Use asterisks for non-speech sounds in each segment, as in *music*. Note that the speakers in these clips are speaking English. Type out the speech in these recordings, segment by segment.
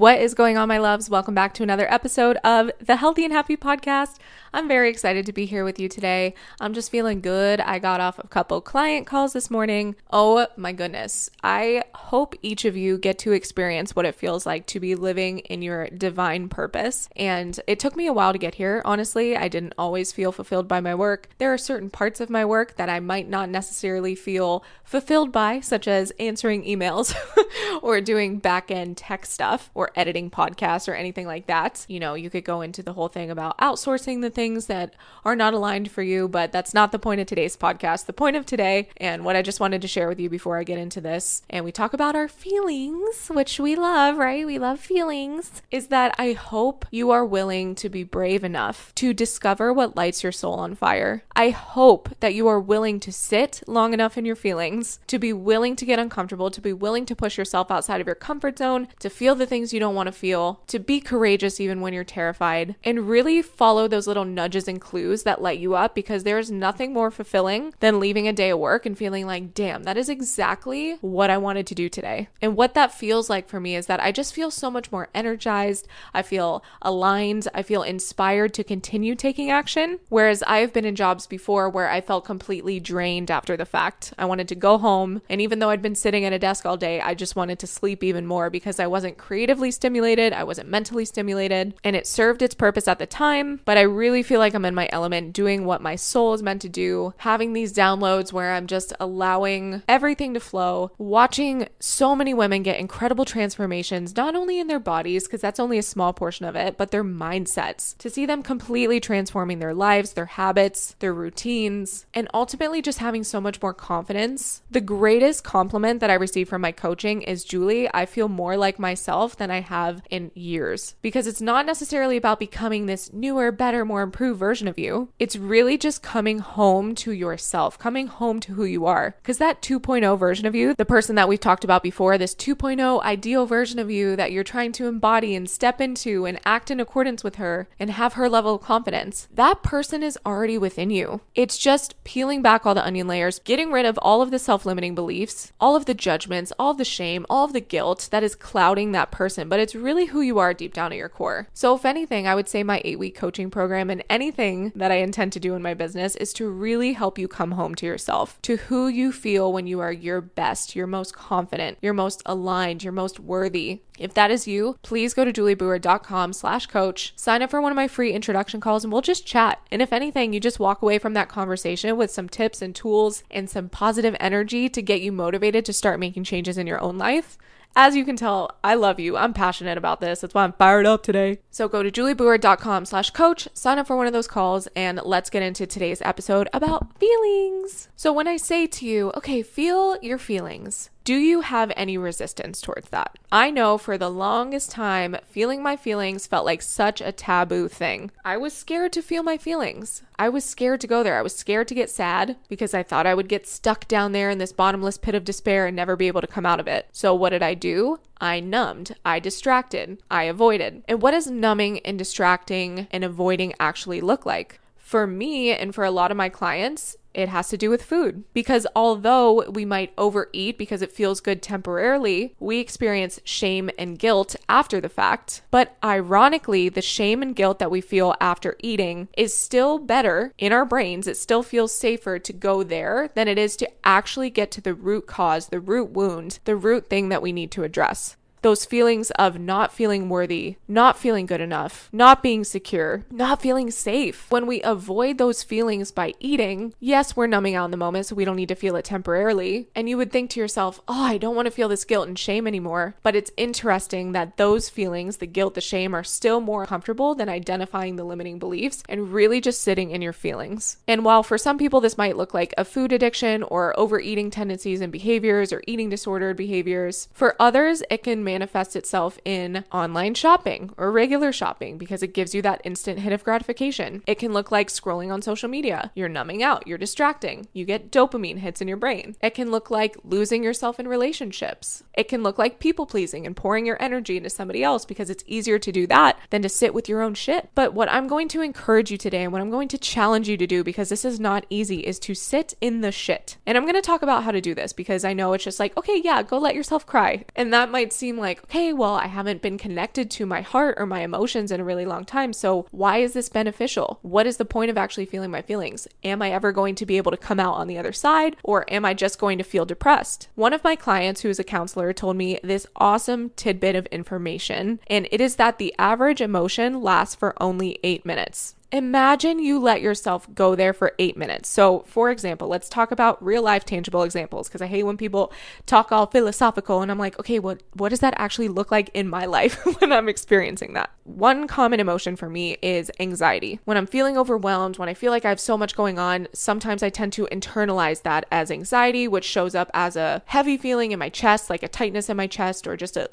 What is going on, my loves? Welcome back to another episode of the Healthy and Happy Podcast. I'm very excited to be here with you today. I'm just feeling good. I got off a couple client calls this morning. Oh my goodness. I hope each of you get to experience what it feels like to be living in your divine purpose. And it took me a while to get here. Honestly, I didn't always feel fulfilled by my work. There are certain parts of my work that I might not necessarily feel fulfilled by, such as answering emails *laughs* or doing back end tech stuff or editing podcasts or anything like that. You know, you could go into the whole thing about outsourcing the things that are not aligned for you, but that's not the point of today's podcast. The point of today and what I just wanted to share with you before I get into this and we talk about our feelings, which we love, right? We love feelings, is that I hope you are willing to be brave enough to discover what lights your soul on fire. I hope that you are willing to sit long enough in your feelings, to be willing to get uncomfortable, to be willing to push yourself outside of your comfort zone, to feel the things you don't want to feel, to be courageous even when you're terrified, and really follow those little nudges and clues that light you up because there's nothing more fulfilling than leaving a day of work and feeling like, damn, that is exactly what I wanted to do today. And what that feels like for me is that I just feel so much more energized. I feel aligned. I feel inspired to continue taking action. Whereas I've been in jobs before where I felt completely drained after the fact. I wanted to go home. And even though I'd been sitting at a desk all day, I just wanted to sleep even more because I wasn't creatively stimulated. I wasn't mentally stimulated. And it served its purpose at the time. But I really feel like I'm in my element doing what my soul is meant to do, having these downloads where I'm just allowing everything to flow, watching so many women get incredible transformations, not only in their bodies, because that's only a small portion of it, but their mindsets, to see them completely transforming their lives, their habits, their routines, and ultimately just having so much more confidence. The greatest compliment that I receive from my coaching is Julie, I feel more like myself than I have in years because it's not necessarily about becoming this newer, better, more improved version of you. It's really just coming home to yourself, coming home to who you are. Because that 2.0 version of you, the person that we've talked about before, this 2.0 ideal version of you that you're trying to embody and step into and act in accordance with her and have her level of confidence, that person is already within you. It's just peeling back all the onion layers, getting rid of all of the self limiting beliefs, all of the judgments, all of the shame, all of the guilt that is clouding that person. But it's really who you are deep down at your core. So, if anything, I would say my eight week coaching program and anything that I intend to do in my business is to really help you come home to yourself, to who you feel when you are your best, your most confident, your most aligned, your most worthy. If that is you, please go to julieboer.com slash coach, sign up for one of my free introduction calls, and we'll just chat. And if anything, you just walk away from that conversation with some tips and tools and some positive energy to get you motivated to start making changes in your own life. As you can tell, I love you. I'm passionate about this. That's why I'm fired up today. So go to julieboer.com slash coach, sign up for one of those calls, and let's get into today's episode about feelings. So when I say to you, okay, feel your feelings, do you have any resistance towards that? I know for the longest time, feeling my feelings felt like such a taboo thing. I was scared to feel my feelings. I was scared to go there. I was scared to get sad because I thought I would get stuck down there in this bottomless pit of despair and never be able to come out of it. So, what did I do? I numbed, I distracted, I avoided. And what does numbing and distracting and avoiding actually look like? For me and for a lot of my clients, it has to do with food. Because although we might overeat because it feels good temporarily, we experience shame and guilt after the fact. But ironically, the shame and guilt that we feel after eating is still better in our brains. It still feels safer to go there than it is to actually get to the root cause, the root wound, the root thing that we need to address. Those feelings of not feeling worthy, not feeling good enough, not being secure, not feeling safe. When we avoid those feelings by eating, yes, we're numbing out in the moment, so we don't need to feel it temporarily. And you would think to yourself, oh, I don't want to feel this guilt and shame anymore. But it's interesting that those feelings, the guilt, the shame, are still more comfortable than identifying the limiting beliefs and really just sitting in your feelings. And while for some people this might look like a food addiction or overeating tendencies and behaviors or eating disordered behaviors, for others it can manifest itself in online shopping or regular shopping because it gives you that instant hit of gratification. It can look like scrolling on social media. You're numbing out, you're distracting, you get dopamine hits in your brain. It can look like losing yourself in relationships. It can look like people pleasing and pouring your energy into somebody else because it's easier to do that than to sit with your own shit. But what I'm going to encourage you today and what I'm going to challenge you to do because this is not easy is to sit in the shit. And I'm going to talk about how to do this because I know it's just like, okay, yeah, go let yourself cry. And that might seem like, okay, well, I haven't been connected to my heart or my emotions in a really long time. So why is this beneficial? What is the point of actually feeling my feelings? Am I ever going to be able to come out on the other side or am I just going to feel depressed? One of my clients who is a counselor told me this awesome tidbit of information, and it is that the average emotion lasts for only eight minutes. Imagine you let yourself go there for eight minutes. So, for example, let's talk about real life tangible examples because I hate when people talk all philosophical and I'm like, okay, what, what does that actually look like in my *laughs* life *laughs* when I'm experiencing that? One common emotion for me is anxiety. When I'm feeling overwhelmed, when I feel like I have so much going on, sometimes I tend to internalize that as anxiety, which shows up as a heavy feeling in my chest, like a tightness in my chest, or just a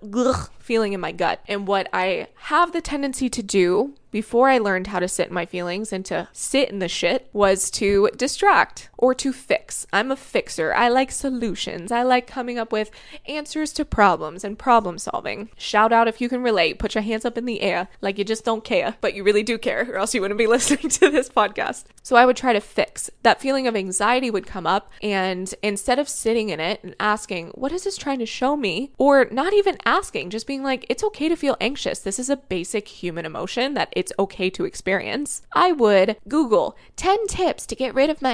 feeling in my gut. And what I have the tendency to do before I learned how to sit in my feelings and to sit in the shit was to distract or to fix. I'm a fixer. I like solutions. I like coming up with answers to problems and problem solving. Shout out if you can relate. Put your hands up in the air like you just don't care, but you really do care, or else you wouldn't be *laughs* listening to this podcast. So I would try to fix. That feeling of anxiety would come up, and instead of sitting in it and asking, What is this trying to show me? Or not even asking, just being like, It's okay to feel anxious. This is a basic human emotion that it's okay to experience. I would Google 10 tips to get rid of my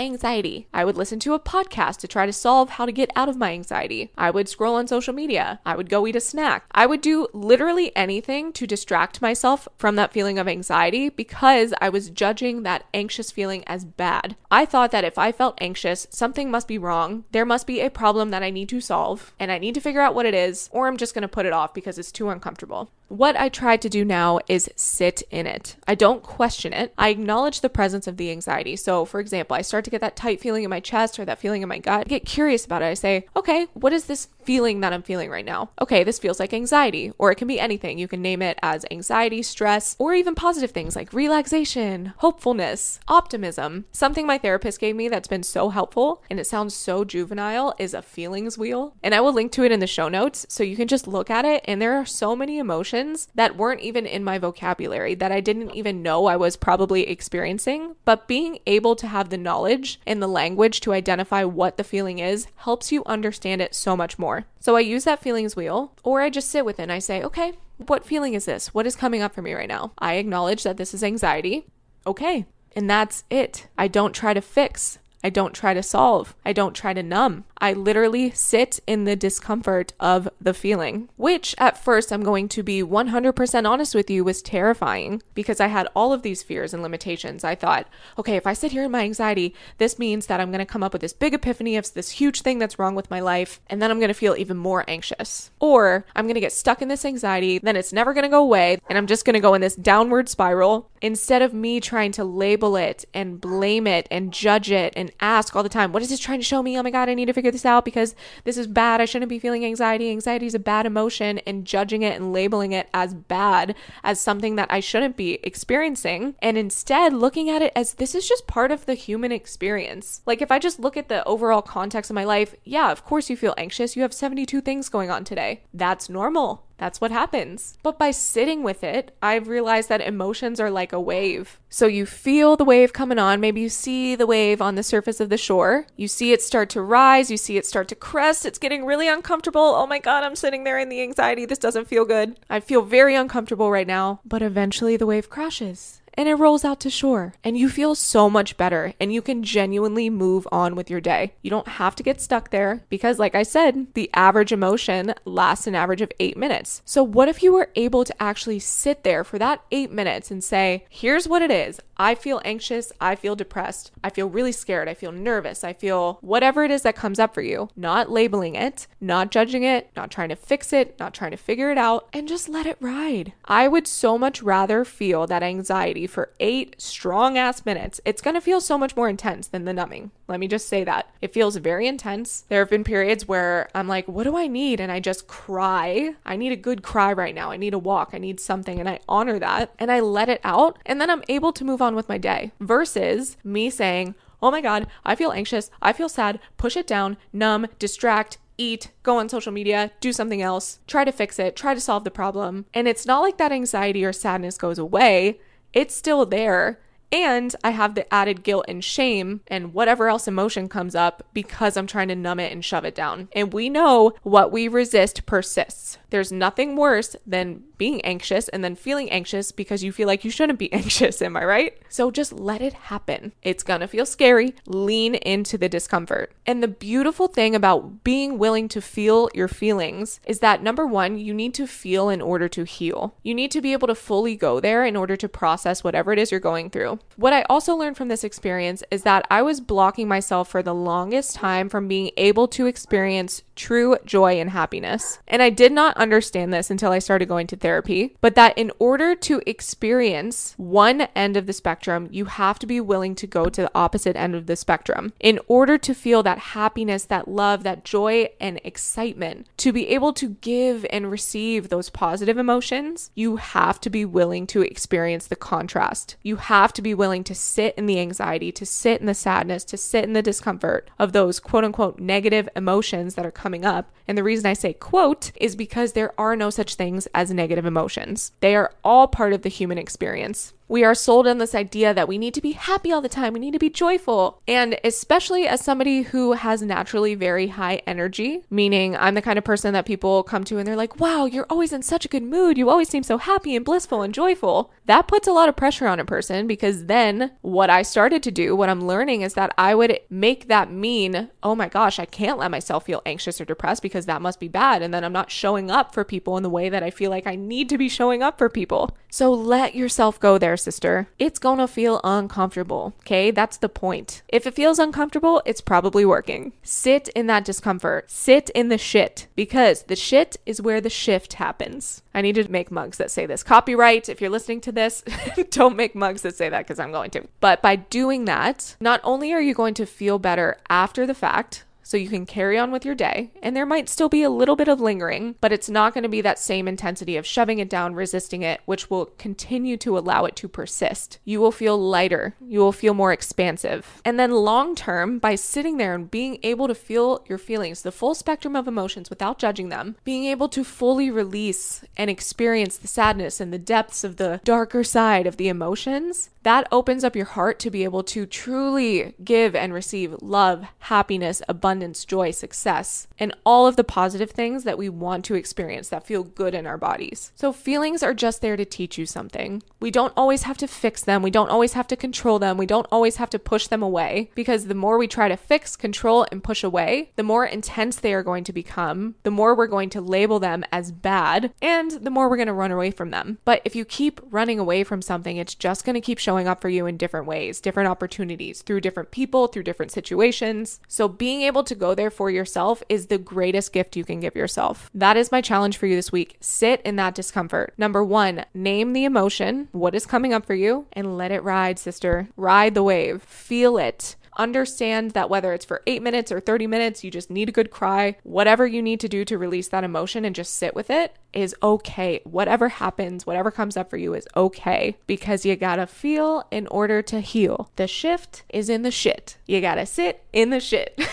I would listen to a podcast to try to solve how to get out of my anxiety. I would scroll on social media. I would go eat a snack. I would do literally anything to distract myself from that feeling of anxiety because I was judging that anxious feeling as bad. I thought that if I felt anxious, something must be wrong. There must be a problem that I need to solve, and I need to figure out what it is, or I'm just going to put it off because it's too uncomfortable. What I try to do now is sit in it. I don't question it. I acknowledge the presence of the anxiety. So, for example, I start to get that tight feeling in my chest or that feeling in my gut. I get curious about it. I say, okay, what is this feeling that I'm feeling right now? Okay, this feels like anxiety, or it can be anything. You can name it as anxiety, stress, or even positive things like relaxation, hopefulness, optimism. Something my therapist gave me that's been so helpful and it sounds so juvenile is a feelings wheel. And I will link to it in the show notes so you can just look at it. And there are so many emotions that weren't even in my vocabulary that I didn't even know I was probably experiencing. But being able to have the knowledge and the language to identify what the feeling is helps you understand it so much more. So I use that feelings wheel, or I just sit with it and I say, okay, what feeling is this? What is coming up for me right now? I acknowledge that this is anxiety. Okay. And that's it. I don't try to fix. I don't try to solve. I don't try to numb. I literally sit in the discomfort of the feeling, which at first I'm going to be 100% honest with you was terrifying because I had all of these fears and limitations. I thought, okay, if I sit here in my anxiety, this means that I'm going to come up with this big epiphany of this huge thing that's wrong with my life, and then I'm going to feel even more anxious. Or I'm going to get stuck in this anxiety, then it's never going to go away, and I'm just going to go in this downward spiral instead of me trying to label it and blame it and judge it and ask all the time, what is this trying to show me? Oh my God, I need to figure this out because this is bad. I shouldn't be feeling anxiety. Anxiety is a bad emotion and judging it and labeling it as bad, as something that I shouldn't be experiencing. And instead looking at it as this is just part of the human experience. Like if I just look at the overall context of my life, yeah, of course you feel anxious. You have 72 things going on today. That's normal. That's what happens. But by sitting with it, I've realized that emotions are like a wave. So you feel the wave coming on. Maybe you see the wave on the surface of the shore. You see it start to rise. You see it start to crest. It's getting really uncomfortable. Oh my God, I'm sitting there in the anxiety. This doesn't feel good. I feel very uncomfortable right now. But eventually the wave crashes and it rolls out to shore. And you feel so much better and you can genuinely move on with your day. You don't have to get stuck there because, like I said, the average emotion lasts an average of eight minutes. So, what if you were able to actually sit there for that eight minutes and say, here's what it is. I feel anxious. I feel depressed. I feel really scared. I feel nervous. I feel whatever it is that comes up for you, not labeling it, not judging it, not trying to fix it, not trying to figure it out, and just let it ride. I would so much rather feel that anxiety for eight strong ass minutes. It's to feel so much more intense than the numbing. Let me just say that. It feels very intense. There have been periods where I'm like, what do I need? And I just cry. I need a good cry right now. I need a walk. I need something. And I honor that and I let it out. And then I'm able to move on with my day versus me saying, oh my God, I feel anxious. I feel sad. Push it down, numb, distract, eat, go on social media, do something else, try to fix it, try to solve the problem. And it's not like that anxiety or sadness goes away, it's still there. And I have the added guilt and shame and whatever else emotion comes up because I'm trying to numb it and shove it down. And we know what we resist persists. There's nothing worse than being anxious and then feeling anxious because you feel like you shouldn't be *laughs* anxious. Am I right? So just let it happen. It's gonna feel scary. Lean into the discomfort. And the beautiful thing about being willing to feel your feelings is that number one, you need to feel in order to heal. You need to be able to fully go there in order to process whatever it is you're going through. What I also learned from this experience is that I was blocking myself for the longest time from being able to experience true joy and happiness. And I did not understand this until I started going to therapy, but that in order to experience one end of the spectrum, you have to be willing to go to the opposite end of the spectrum. In order to feel that happiness, that love, that joy, and excitement, to be able to give and receive those positive emotions, you have to be willing to experience the contrast. You have to be willing to sit in the anxiety, to sit in the sadness, to sit in the discomfort of those quote unquote negative emotions that are coming up. And the reason I say quote is because there are no such things as negative emotions. They are all part of the human experience. We are sold on this idea that we need to be happy all the time, we need to be joyful. And especially as somebody who has naturally very high energy, meaning I'm the kind of person that people come to and they're like, wow, you're always in such a good mood. You always seem so happy and blissful and joyful. That puts a lot of pressure on a person because then what I started to do, what I'm learning is that I would make that mean, oh my gosh, I can't let myself feel anxious or depressed because that must be bad. And then I'm not showing up for people in the way that I feel like I need to be showing up for people. So let yourself go there, sister. It's gonna feel uncomfortable, okay? That's the point. If it feels uncomfortable, it's probably working. Sit in that discomfort. Sit in the shit because the shit is where the shift happens. I need to make mugs that say this. Copyright, if you're listening to this, *laughs* don't make mugs that say that because I'm going to. But by doing that, not only are you going to feel better after the fact, so you can carry on with your day. And there might still be a little bit of lingering, but it's not going to be that same intensity of shoving it down, resisting it, which will continue to allow it to persist. You will feel lighter, you will feel more expansive. And then long term, by sitting there and being able to feel your feelings, the full spectrum of emotions without judging them, being able to fully release and experience the sadness and the depths of the darker side of the emotions, that opens up your heart to be able to truly give and receive love, happiness, abundance, joy, success, and all of the positive things that we want to experience that feel good in our bodies. So, feelings are just there to teach you something. We don't always have to fix them, we don't always have to control them, we don't always have to push them away because the more we try to fix, control, and push away, the more intense they are going to become, the more we're going to label them as bad, and the more we're going to run away from them. But if you keep running away from something, it's just going to keep showing up for you in different ways, different opportunities, through different people, through different situations. So, being able to go there for yourself is the greatest gift you can give yourself. That is my challenge for you this week. Sit in that discomfort. Number one, name the emotion, what is coming up for you, and let it ride, sister. Ride the wave, feel it. Understand that whether it's for eight minutes or 30 minutes, you just need a good cry. Whatever you need to do to release that emotion and just sit with it is okay. Whatever happens, whatever comes up for you is okay because you gotta feel in order to heal. The shift is in the shit. You gotta sit in the shit. *laughs*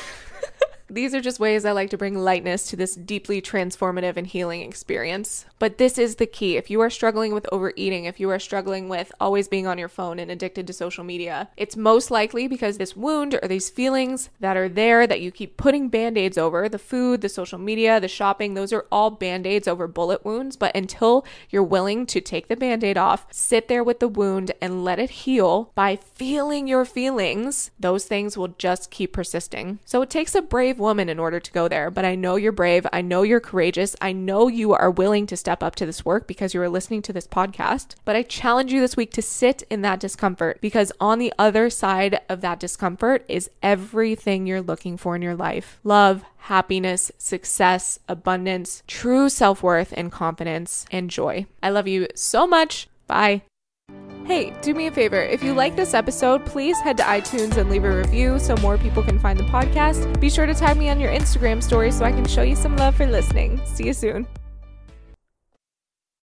These are just ways I like to bring lightness to this deeply transformative and healing experience. But this is the key. If you are struggling with overeating, if you are struggling with always being on your phone and addicted to social media, it's most likely because this wound or these feelings that are there that you keep putting band aids over the food, the social media, the shopping, those are all band aids over bullet wounds. But until you're willing to take the band aid off, sit there with the wound, and let it heal by feeling your feelings, those things will just keep persisting. So it takes a brave woman in order to go there. But I know you're brave. I know you're courageous. I know you are willing to step up to this work because you are listening to this podcast. But I challenge you this week to sit in that discomfort because on the other side of that discomfort is everything you're looking for in your life love, happiness, success, abundance, true self worth, and confidence and joy. I love you so much. Bye. Hey, do me a favor. If you like this episode, please head to iTunes and leave a review so more people can find the podcast. Be sure to tag me on your Instagram story so I can show you some love for listening. See you soon.